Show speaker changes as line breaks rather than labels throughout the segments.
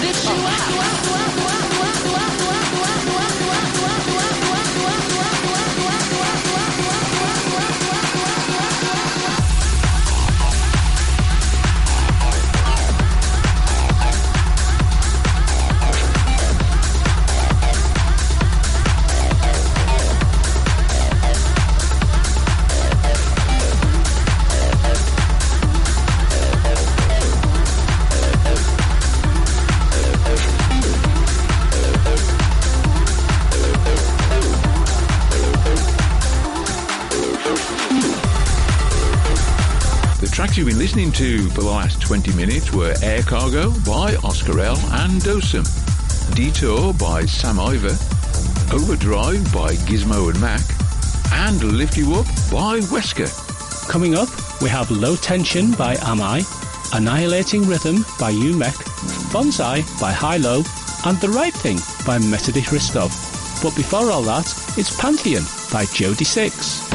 This
you are.
20 minutes were Air Cargo by Oscar L. and Dosem, Detour by Sam Ivor, Overdrive by Gizmo and Mac, and Lift You Up by Wesker.
Coming up, we have Low Tension by Amai, Annihilating Rhythm by Umek, Bonsai by High Low, and The Right Thing by Metodi Hristov. But before all that, it's Pantheon by Jody Six.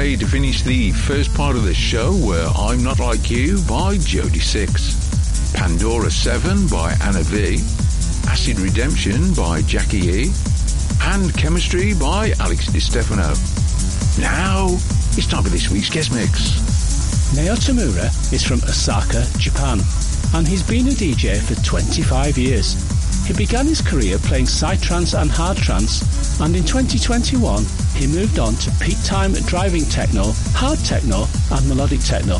Played to finish the first part of the show were I'm Not Like You by Jody Six, Pandora 7 by Anna V, Acid Redemption by Jackie E, and Chemistry by Alex Di Stefano. Now, it's time for this week's guest mix.
Tamura is from Osaka, Japan, and he's been a DJ for 25 years. He began his career playing psytrance and hard trance, and in 2021 he moved on to peak time driving techno, hard techno, and melodic techno.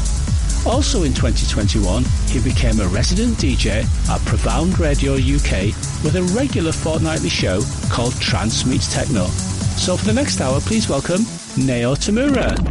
Also in 2021, he became a resident DJ at Profound Radio UK with a regular fortnightly show called Trance Meets Techno. So for the next hour, please welcome Neo Tamura.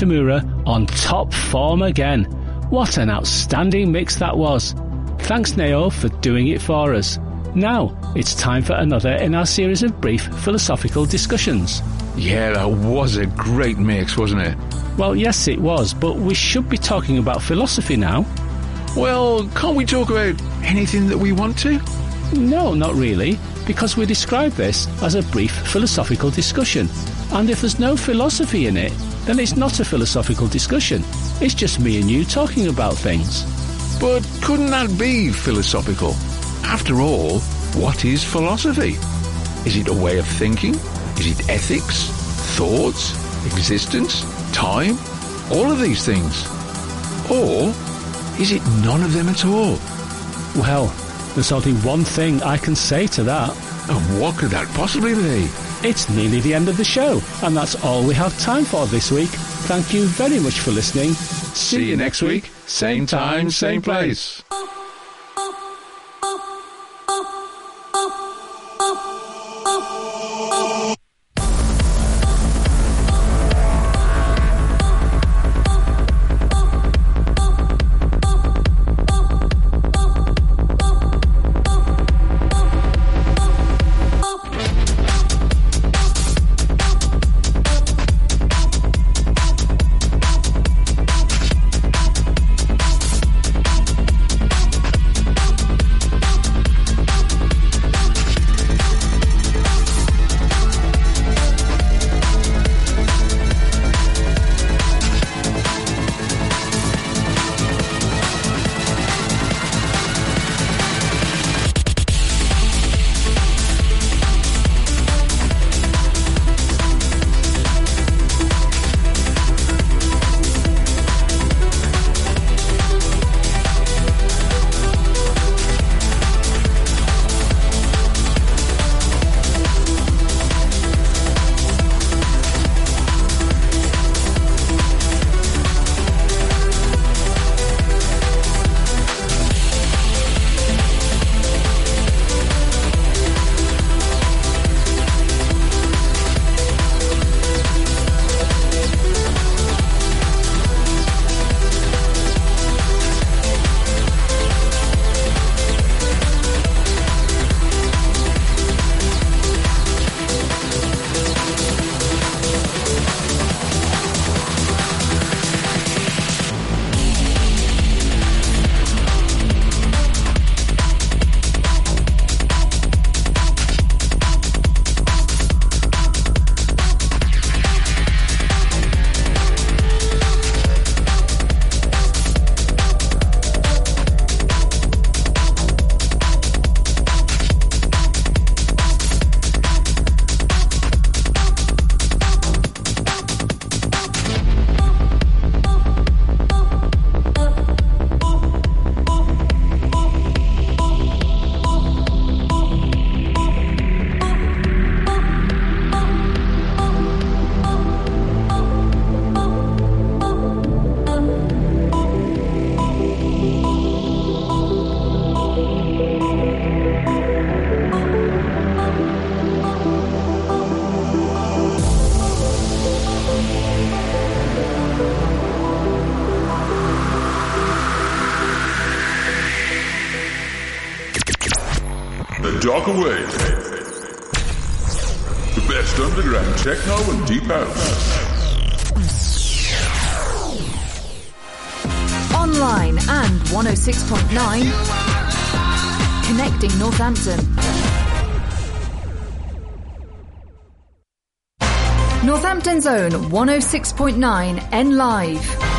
Tamura on top form again. What an outstanding mix that was. Thanks Neo for doing it for us. Now, it's time for another in our series of brief philosophical discussions.
Yeah, that was a great mix, wasn't it?
Well, yes, it was, but we should be talking about philosophy now.
Well, can't we talk about anything that we want to?
No, not really, because we describe this as a brief philosophical discussion. And if there's no philosophy in it, then it's not a philosophical discussion. It's just me and you talking about things.
But couldn't that be philosophical? After all, what is philosophy? Is it a way of thinking? Is it ethics? Thoughts? Existence? Time? All of these things? Or is it none of them at all?
Well, there's only one thing I can say to that.
And what could that possibly be?
It's nearly the end of the show, and that's all we have time for this week. Thank you very much for listening.
See you next week, same time, same place.
106.9 N Live.